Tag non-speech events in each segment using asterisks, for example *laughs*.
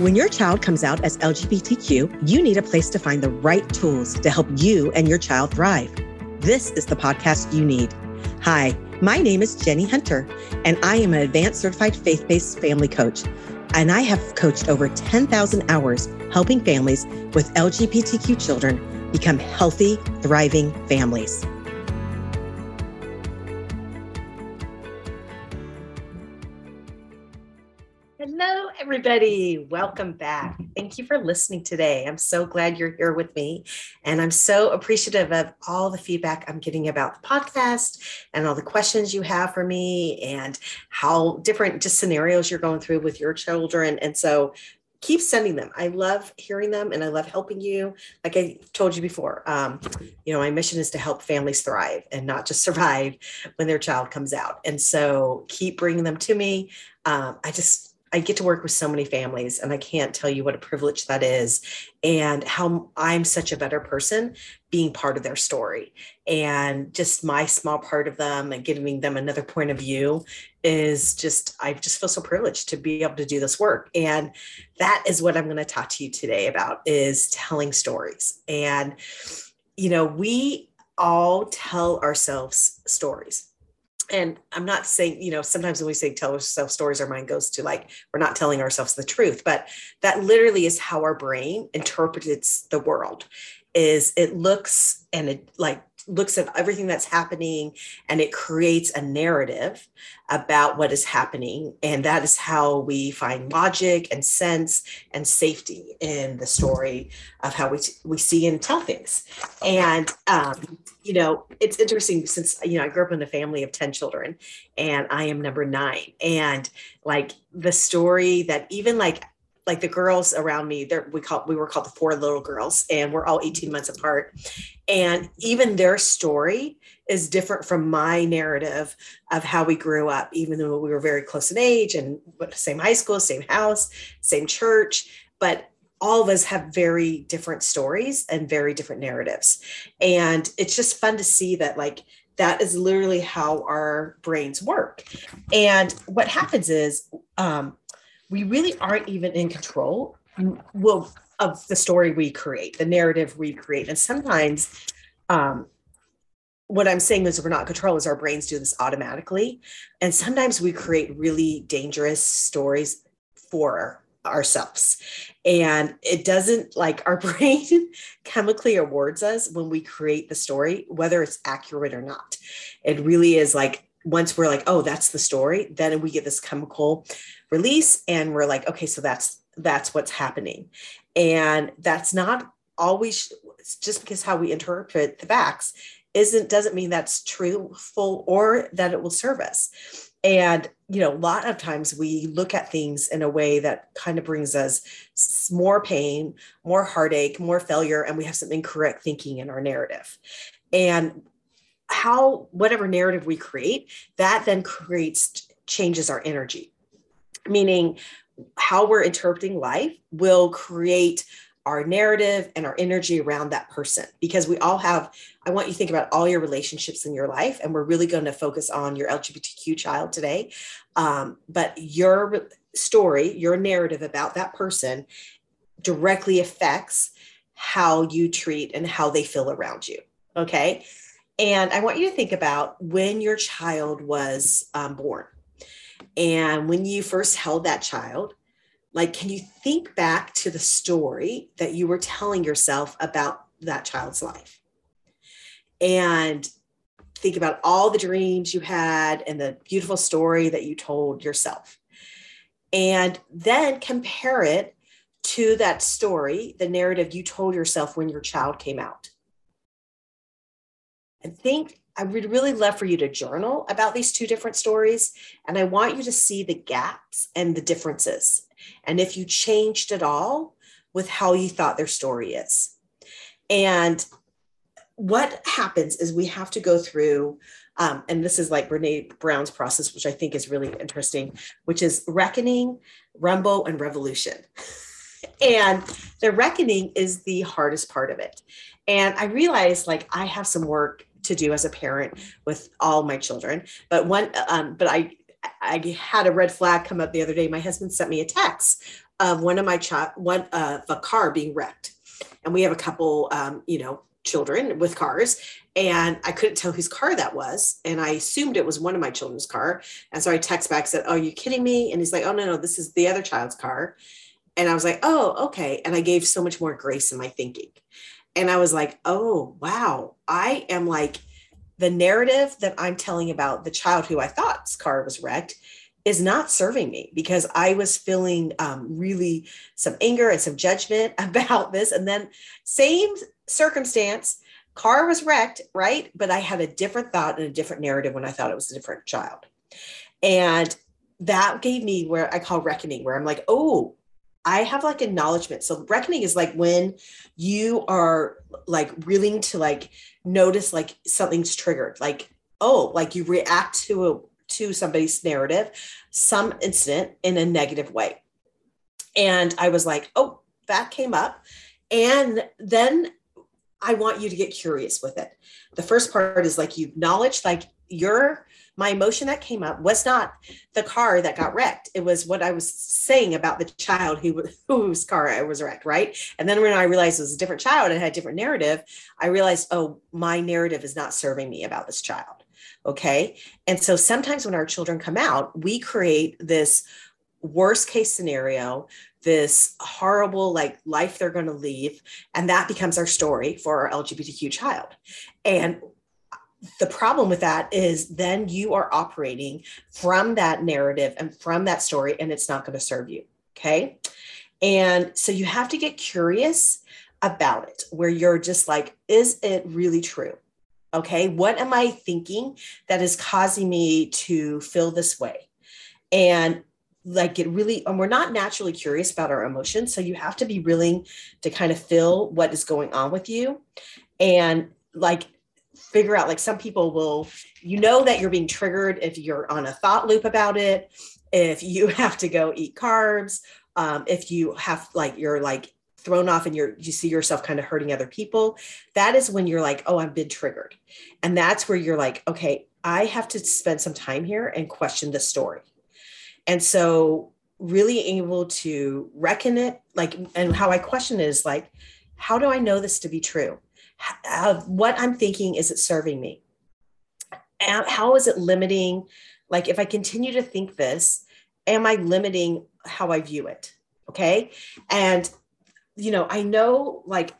When your child comes out as LGBTQ, you need a place to find the right tools to help you and your child thrive. This is the podcast you need. Hi, my name is Jenny Hunter, and I am an advanced certified faith based family coach. And I have coached over 10,000 hours helping families with LGBTQ children become healthy, thriving families. Everybody. Welcome back. Thank you for listening today. I'm so glad you're here with me. And I'm so appreciative of all the feedback I'm getting about the podcast and all the questions you have for me and how different just scenarios you're going through with your children. And so keep sending them. I love hearing them and I love helping you. Like I told you before, um, you know, my mission is to help families thrive and not just *laughs* survive when their child comes out. And so keep bringing them to me. Um, I just, I get to work with so many families, and I can't tell you what a privilege that is, and how I'm such a better person being part of their story. And just my small part of them and giving them another point of view is just, I just feel so privileged to be able to do this work. And that is what I'm going to talk to you today about is telling stories. And, you know, we all tell ourselves stories and I'm not saying, you know, sometimes when we say tell ourselves stories, our mind goes to like, we're not telling ourselves the truth, but that literally is how our brain interprets the world is it looks and it like looks at everything that's happening and it creates a narrative about what is happening. And that is how we find logic and sense and safety in the story of how we, t- we see and tell things. And, um, you know, it's interesting since, you know, I grew up in a family of 10 children and I am number nine. And like the story that even like like the girls around me there we call we were called the four little girls and we're all 18 months apart. And even their story is different from my narrative of how we grew up even though we were very close in age and same high school same house same church. But all of us have very different stories and very different narratives. And it's just fun to see that like that is literally how our brains work. And what happens is um, we really aren't even in control well of the story we create the narrative we create. And sometimes um, what i'm saying is we're not in control is our brains do this automatically. And sometimes we create really dangerous stories for ourselves. And it doesn't like our *laughs* brain chemically awards us when we create the story whether it's accurate or not. It really is like once we're like oh that's the story then we get this chemical release and we're like okay so that's that's what's happening. And that's not always just because how we interpret the facts isn't doesn't mean that's truthful or that it will serve us. And you know a lot of times we look at things in a way that kind of brings us more pain more heartache more failure and we have some incorrect thinking in our narrative. And how whatever narrative we create that then creates changes our energy. Meaning how we're interpreting life will create our narrative and our energy around that person. Because we all have i want you to think about all your relationships in your life and we're really going to focus on your lgbtq child today. Um, but your story your narrative about that person directly affects how you treat and how they feel around you okay and i want you to think about when your child was um, born and when you first held that child, like, can you think back to the story that you were telling yourself about that child's life? And think about all the dreams you had and the beautiful story that you told yourself. And then compare it to that story, the narrative you told yourself when your child came out. And think I would really love for you to journal about these two different stories. And I want you to see the gaps and the differences. And if you changed at all with how you thought their story is. And what happens is we have to go through, um, and this is like Brene Brown's process, which I think is really interesting, which is reckoning, rumble, and revolution. *laughs* and the reckoning is the hardest part of it. And I realized like I have some work to do as a parent with all my children. But one, um, but I, I had a red flag come up the other day. My husband sent me a text of one of my child, one of a car being wrecked, and we have a couple, um, you know, children with cars, and I couldn't tell whose car that was, and I assumed it was one of my children's car, and so I text back said, "Oh, you kidding me?" And he's like, "Oh no, no, this is the other child's car," and I was like, "Oh, okay," and I gave so much more grace in my thinking, and I was like, "Oh, wow, I am like." The narrative that I'm telling about the child who I thought's car was wrecked is not serving me because I was feeling um, really some anger and some judgment *laughs* about this. And then, same circumstance, car was wrecked, right? But I had a different thought and a different narrative when I thought it was a different child. And that gave me where I call reckoning, where I'm like, oh, I have like acknowledgement. So reckoning is like when you are like willing to like notice like something's triggered, like, oh, like you react to a to somebody's narrative, some incident in a negative way. And I was like, oh, that came up. And then I want you to get curious with it. The first part is like you acknowledge, like your my emotion that came up was not the car that got wrecked. It was what I was saying about the child who whose car I was wrecked, right? And then when I realized it was a different child and had a different narrative, I realized, oh, my narrative is not serving me about this child. Okay. And so sometimes when our children come out, we create this worst case scenario, this horrible like life they're going to leave. And that becomes our story for our LGBTQ child. And the problem with that is then you are operating from that narrative and from that story, and it's not going to serve you. Okay. And so you have to get curious about it, where you're just like, is it really true? Okay, what am I thinking that is causing me to feel this way? And like it really, and we're not naturally curious about our emotions. So you have to be willing to kind of feel what is going on with you and like figure out like some people will you know that you're being triggered if you're on a thought loop about it if you *laughs* have to go eat carbs um, if you have like you're like thrown off and you're you see yourself kind of hurting other people that is when you're like oh i've been triggered. And that's where you're like okay i have to spend some time here and question the story. And so really able to reckon it like and how i question is like how do i know this to be true how, what i'm thinking is it serving me. How is it limiting like if i continue to think this am i limiting how i view it? Okay? And you know, I know like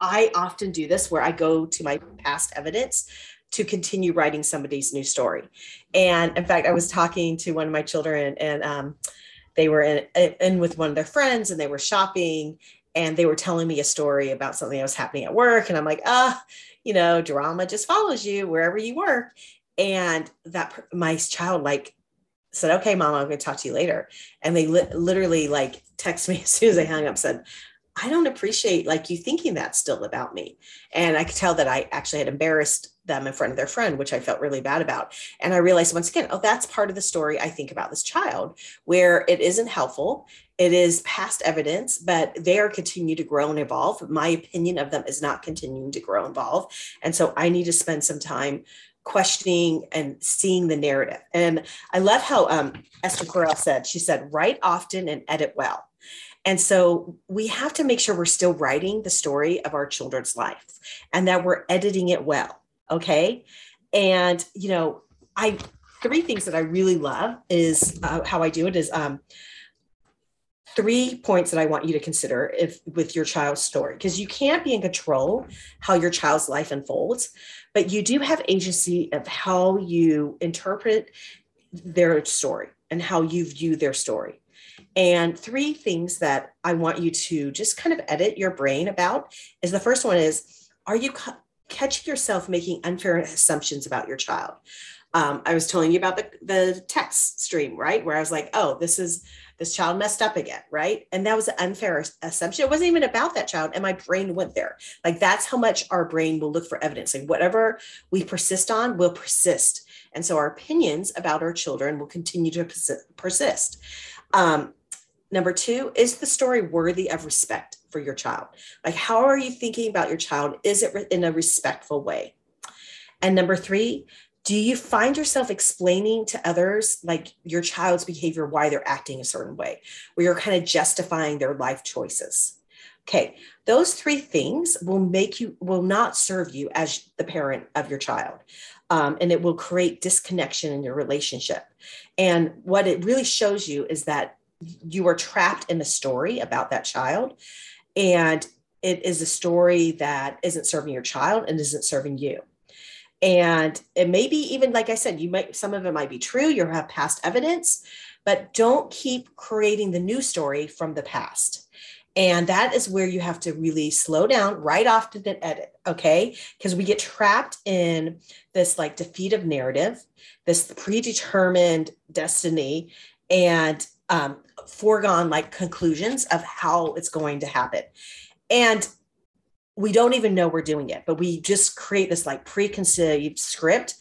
I often do this where I go to my past evidence to continue writing somebody's new story. And in fact, I was talking to one of my children and um, they were in, in with one of their friends and they were shopping and they were telling me a story about something that was happening at work. And I'm like, ah, you know, drama just follows you wherever you work. And that my child like said, okay, mom, I'm going to talk to you later. And they li- literally like text *laughs* me as soon as I hung up, said, I don't appreciate like you thinking that still about me. And I could tell that I actually had embarrassed them in front of their friend, which I felt really bad about. And I realized once again, oh, that's part of the story I think about this child, where it isn't helpful. It is past evidence, but they are continuing to grow and evolve. My opinion of them is not continuing to grow and evolve. And so I need to spend some time questioning and seeing the narrative. And I love how um, Esther Perel said, she said, write often and edit well. And so we have to make sure we're still writing the story of our children's life and that we're editing it well. Okay. And, you know, I, three things that I really love is uh, how I do it is um, three points that I want you to consider if with your child's story, because you can't be in control how your child's life unfolds, but you do have agency of how you interpret their story and how you view their story. And three things that I want you to just kind of edit your brain about is the first one is are you ca- catching yourself making unfair assumptions about your child? Um, I was telling you about the, the text stream, right? Where I was like, oh, this is this child messed up again, right? And that was an unfair assumption. It wasn't even about that child. And my brain went there. Like that's how much our brain will look for evidence. Like whatever we persist on will persist. And so our opinions about our children will continue to persist. Um, number two, is the story worthy of respect for your child? Like, how are you thinking about your child? Is it in a respectful way? And number three, do you find yourself explaining to others like your child's behavior why they're acting a certain way where you're kind of justifying their life choices okay those three things will make you will not serve you as the parent of your child um, and it will create disconnection in your relationship. And what it really shows you is that you are trapped in a story about that child and it is a story that isn't serving your child and isn't serving you. And it may be even like i said you might some of it might be true you have past evidence but don't keep creating the new story from the past and that is where you have to really slow down right off to the edit, okay? Because we get trapped in this like defeative narrative, this predetermined destiny, and um, foregone like conclusions of how it's going to happen. And we don't even know we're doing it, but we just create this like preconceived script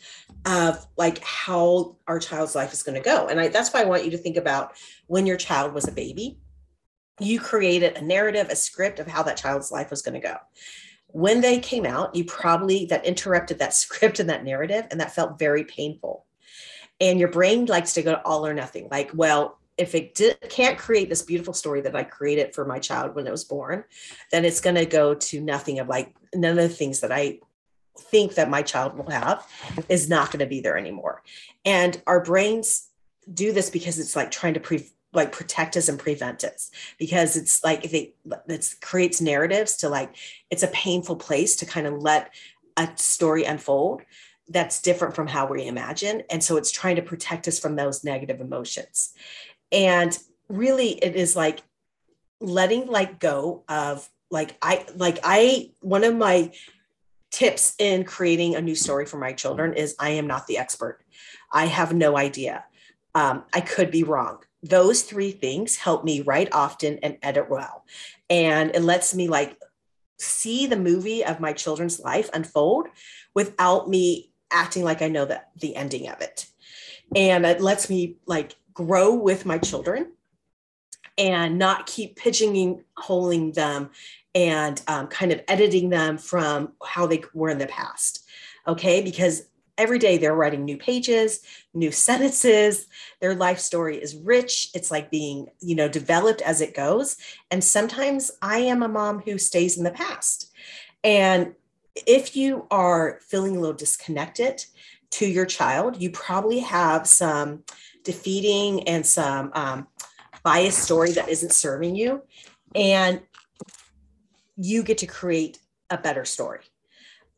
of like how our child's life is going to go. And I, that's why I want you to think about when your child was a baby you created a narrative, a script of how that child's life was going to go. When they came out, you probably that interrupted that *laughs* script and that narrative, and that felt very painful. And your brain likes to go all or nothing. Like, well, if it did, can't create this beautiful story that I created for my child when it was born, then it's going to go to nothing of like none of the things that I think that my child will have is not going to be there anymore. And our brains do this because it's like trying to pre- like protect us and prevent us. Because it's like it it creates narratives to like it's a painful place to kind of let a story unfold that's different from how we imagine. And so it's trying to protect us from those negative emotions. And really it is like letting like go of like i like i one of my tips in creating a new story for my children is i am not the expert. I have no idea. Um, i could be wrong those three things help me write often and edit well. And it lets me like see the movie of my children's life unfold without me acting like I know that the ending of it. And it lets me like grow with my children and not keep pigeonholing them and um, kind of editing them from how they were in the past. Okay. Because every day they're writing new pages new sentences. Their life story is rich. It's like being you know developed as it goes. And sometimes i am a mom who stays in the past. And if you are feeling a little disconnected to your child you probably have some defeating and some um, biased story that isn't serving you. And you get to create a better story.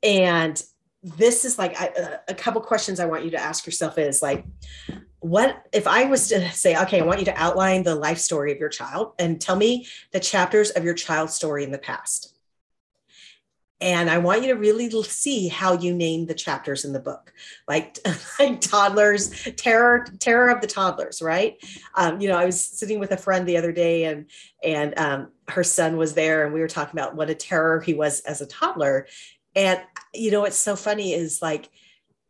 And this is like I, a couple questions I want you to ask yourself is like, what if I was to say, okay, I want you to outline the life story of your child and tell me the chapters of your child's story in the past. And I want you to really see how you name the chapters in the book, like, *laughs* like toddlers, terror, terror of the toddlers, right? Um, you know, I was sitting with a friend the other day, and and um, her son was there, and we were talking about what a terror he was as a toddler, and you know, what's so funny is like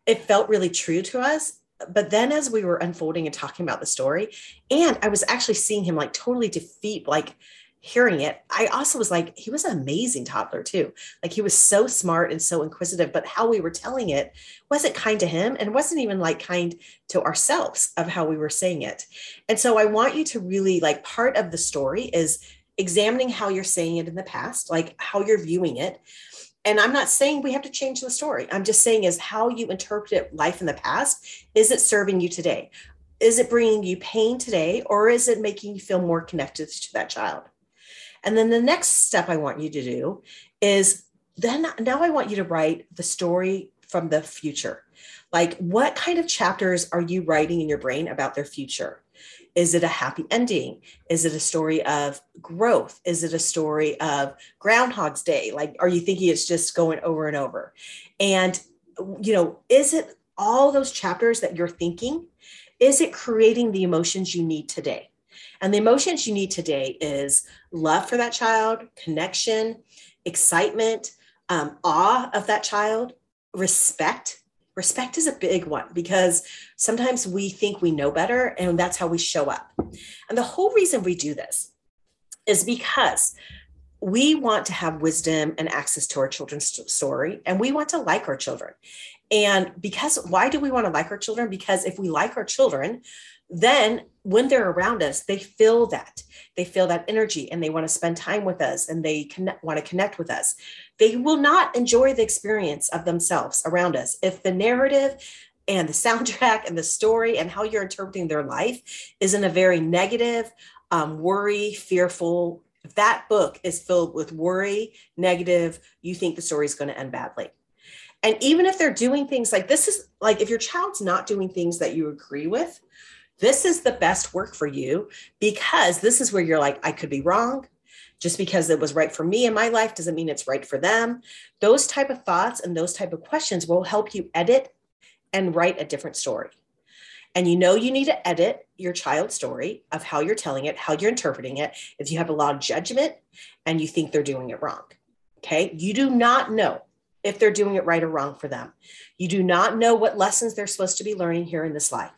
it felt really true to us. But then as we were unfolding and talking about the story, and I was actually seeing him like totally defeat, like hearing it, I also was like, he was an amazing toddler too. Like he was so smart and so inquisitive, but how we were telling it wasn't kind to him and wasn't even like kind to ourselves of how we were saying it. And so I want you to really like part of the story is examining how you're saying it in the past, like how you're viewing it, and i'm not saying we have to change the story. I'm just saying is how you interpret life in the past is it serving you today? Is it bringing you pain today or is it making you feel more connected to that child? And then the next step i want you to do is then now i want you to write the story from the future. Like what kind of chapters are you writing in your brain about their future is it a happy ending? Is it a story of growth? Is it a story of Groundhog's Day? Like, are you thinking it's just going over and over? And, you know, is it all those chapters that you're thinking? Is it creating the emotions you need today? And the emotions you need today is love for that child, connection, excitement, um, awe of that child, respect respect is a big one because sometimes we think we know better and that's how we show up. And the whole reason we do this is because we want to have wisdom and access to our children's story and we want to like our children And because why do we want to like our children? Because if we like our children, then when they're around us, they feel that. They feel that energy and they want to spend time with us and they connect, want to connect with us. They will not enjoy the experience of themselves around us if the narrative and the *laughs* soundtrack and the story and how you're interpreting their life is in a very negative, um, worry, fearful. If that book is filled with worry, negative, you think the story is going to end badly. And even if they're doing things like this is like if your child's not doing things that you agree with, this is the best work for you because this is where you're like, I could be wrong. Just because it was right for me in my life doesn't mean it's right for them. Those type of thoughts and those type of questions will help you edit and write a different story. And you know you need to edit your child's story of how you're telling it, how you're interpreting it. If you have a lot of judgment and you think they're doing it wrong, okay? You do not know if they're doing it right or wrong for them. You do not know what lessons they're supposed to be learning here in this life.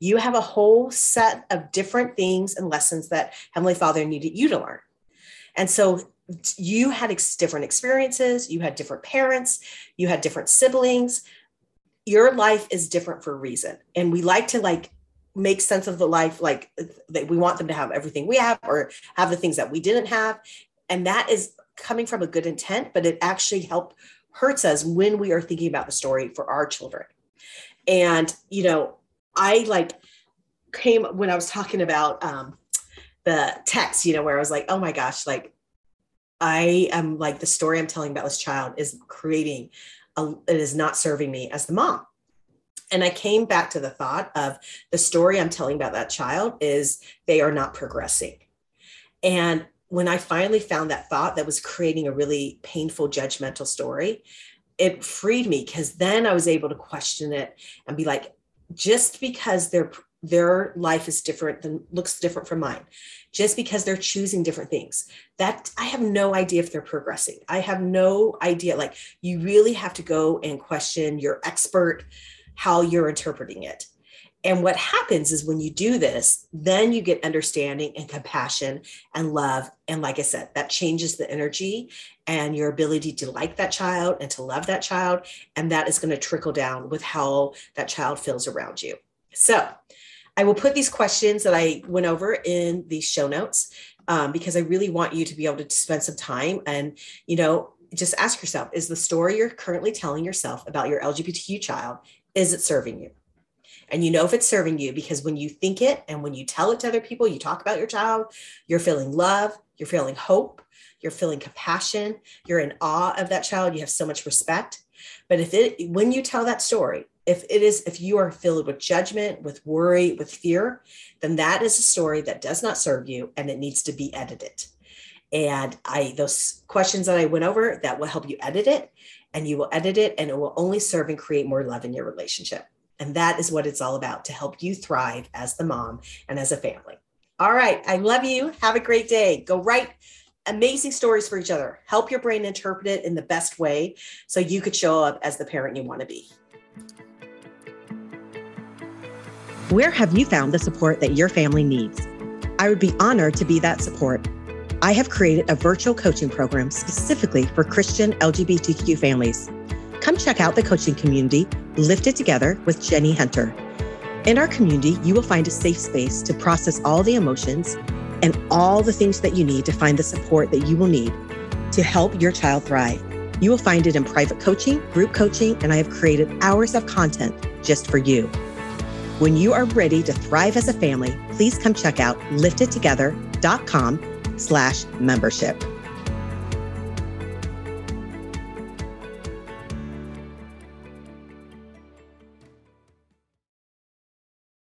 You have a whole set of different things and lessons that Heavenly Father needed you to learn. And so you had different experiences, you had different parents, you had different siblings. Your life is different for a reason. And we like to like make sense of the life like that we want them to have everything we have or have the things that we didn't have. And that is coming from a good intent, but it actually help hurts us when we are thinking about the story for our children. And, you know, I like came when I was talking about um, the text, you know, where I was like, oh my gosh, like I am like the story I'm telling about this child is creating, a, it is not serving me as the mom. And I came back to the thought of the story I'm telling about that child is they are not progressing. And when I finally found that thought that was creating a really painful, judgmental story, it freed me because then I was able to question it and be like, just because their their life is different than looks different from mine just because they're choosing different things that i have no idea if they're progressing. I have no idea like you really have to go and question your expert how you're interpreting it and what happens is when you do this, then you get understanding and compassion and love. And like I said, that changes the energy and your ability to like that child and to love that child. And that is going to trickle down with how that child feels around you. So I will put these questions that I went over in the show notes um, because I really want you to be able to spend some time and, you know, just ask yourself is the story you're currently telling yourself about your LGBTQ child, is it serving you? And you know if it's serving you because when you think it and when you tell it to other people, you talk about your child, you're feeling love, you're feeling hope, you're feeling compassion, you're in awe of that child, you have so much respect. But if it, when you tell that story, if it is, if you are filled with judgment, with worry, with fear, then that is a story that does not serve you and it needs to be edited. And I, those questions that I went over, that will help you edit it and you will edit it and it will only serve and create more love in your relationship. And that is what it's all about to help you thrive as the mom and as a family. All right. I love you. Have a great day. Go write amazing stories for each other. Help your brain interpret it in the best way so you could show up as the parent you want to be. Where have you found the support that your family needs? I would be honored to be that support. I have created a virtual coaching program specifically for Christian LGBTQ families. Come check out the coaching community, Lifted Together with Jenny Hunter. In our community, you will find a safe space to process all the emotions and all the things that you need to find the support that you will need to help your child thrive. You will find it in private coaching, group coaching, and I have created hours of content just for you. When you are ready to thrive as a family, please come check out liftedtogether.com slash membership.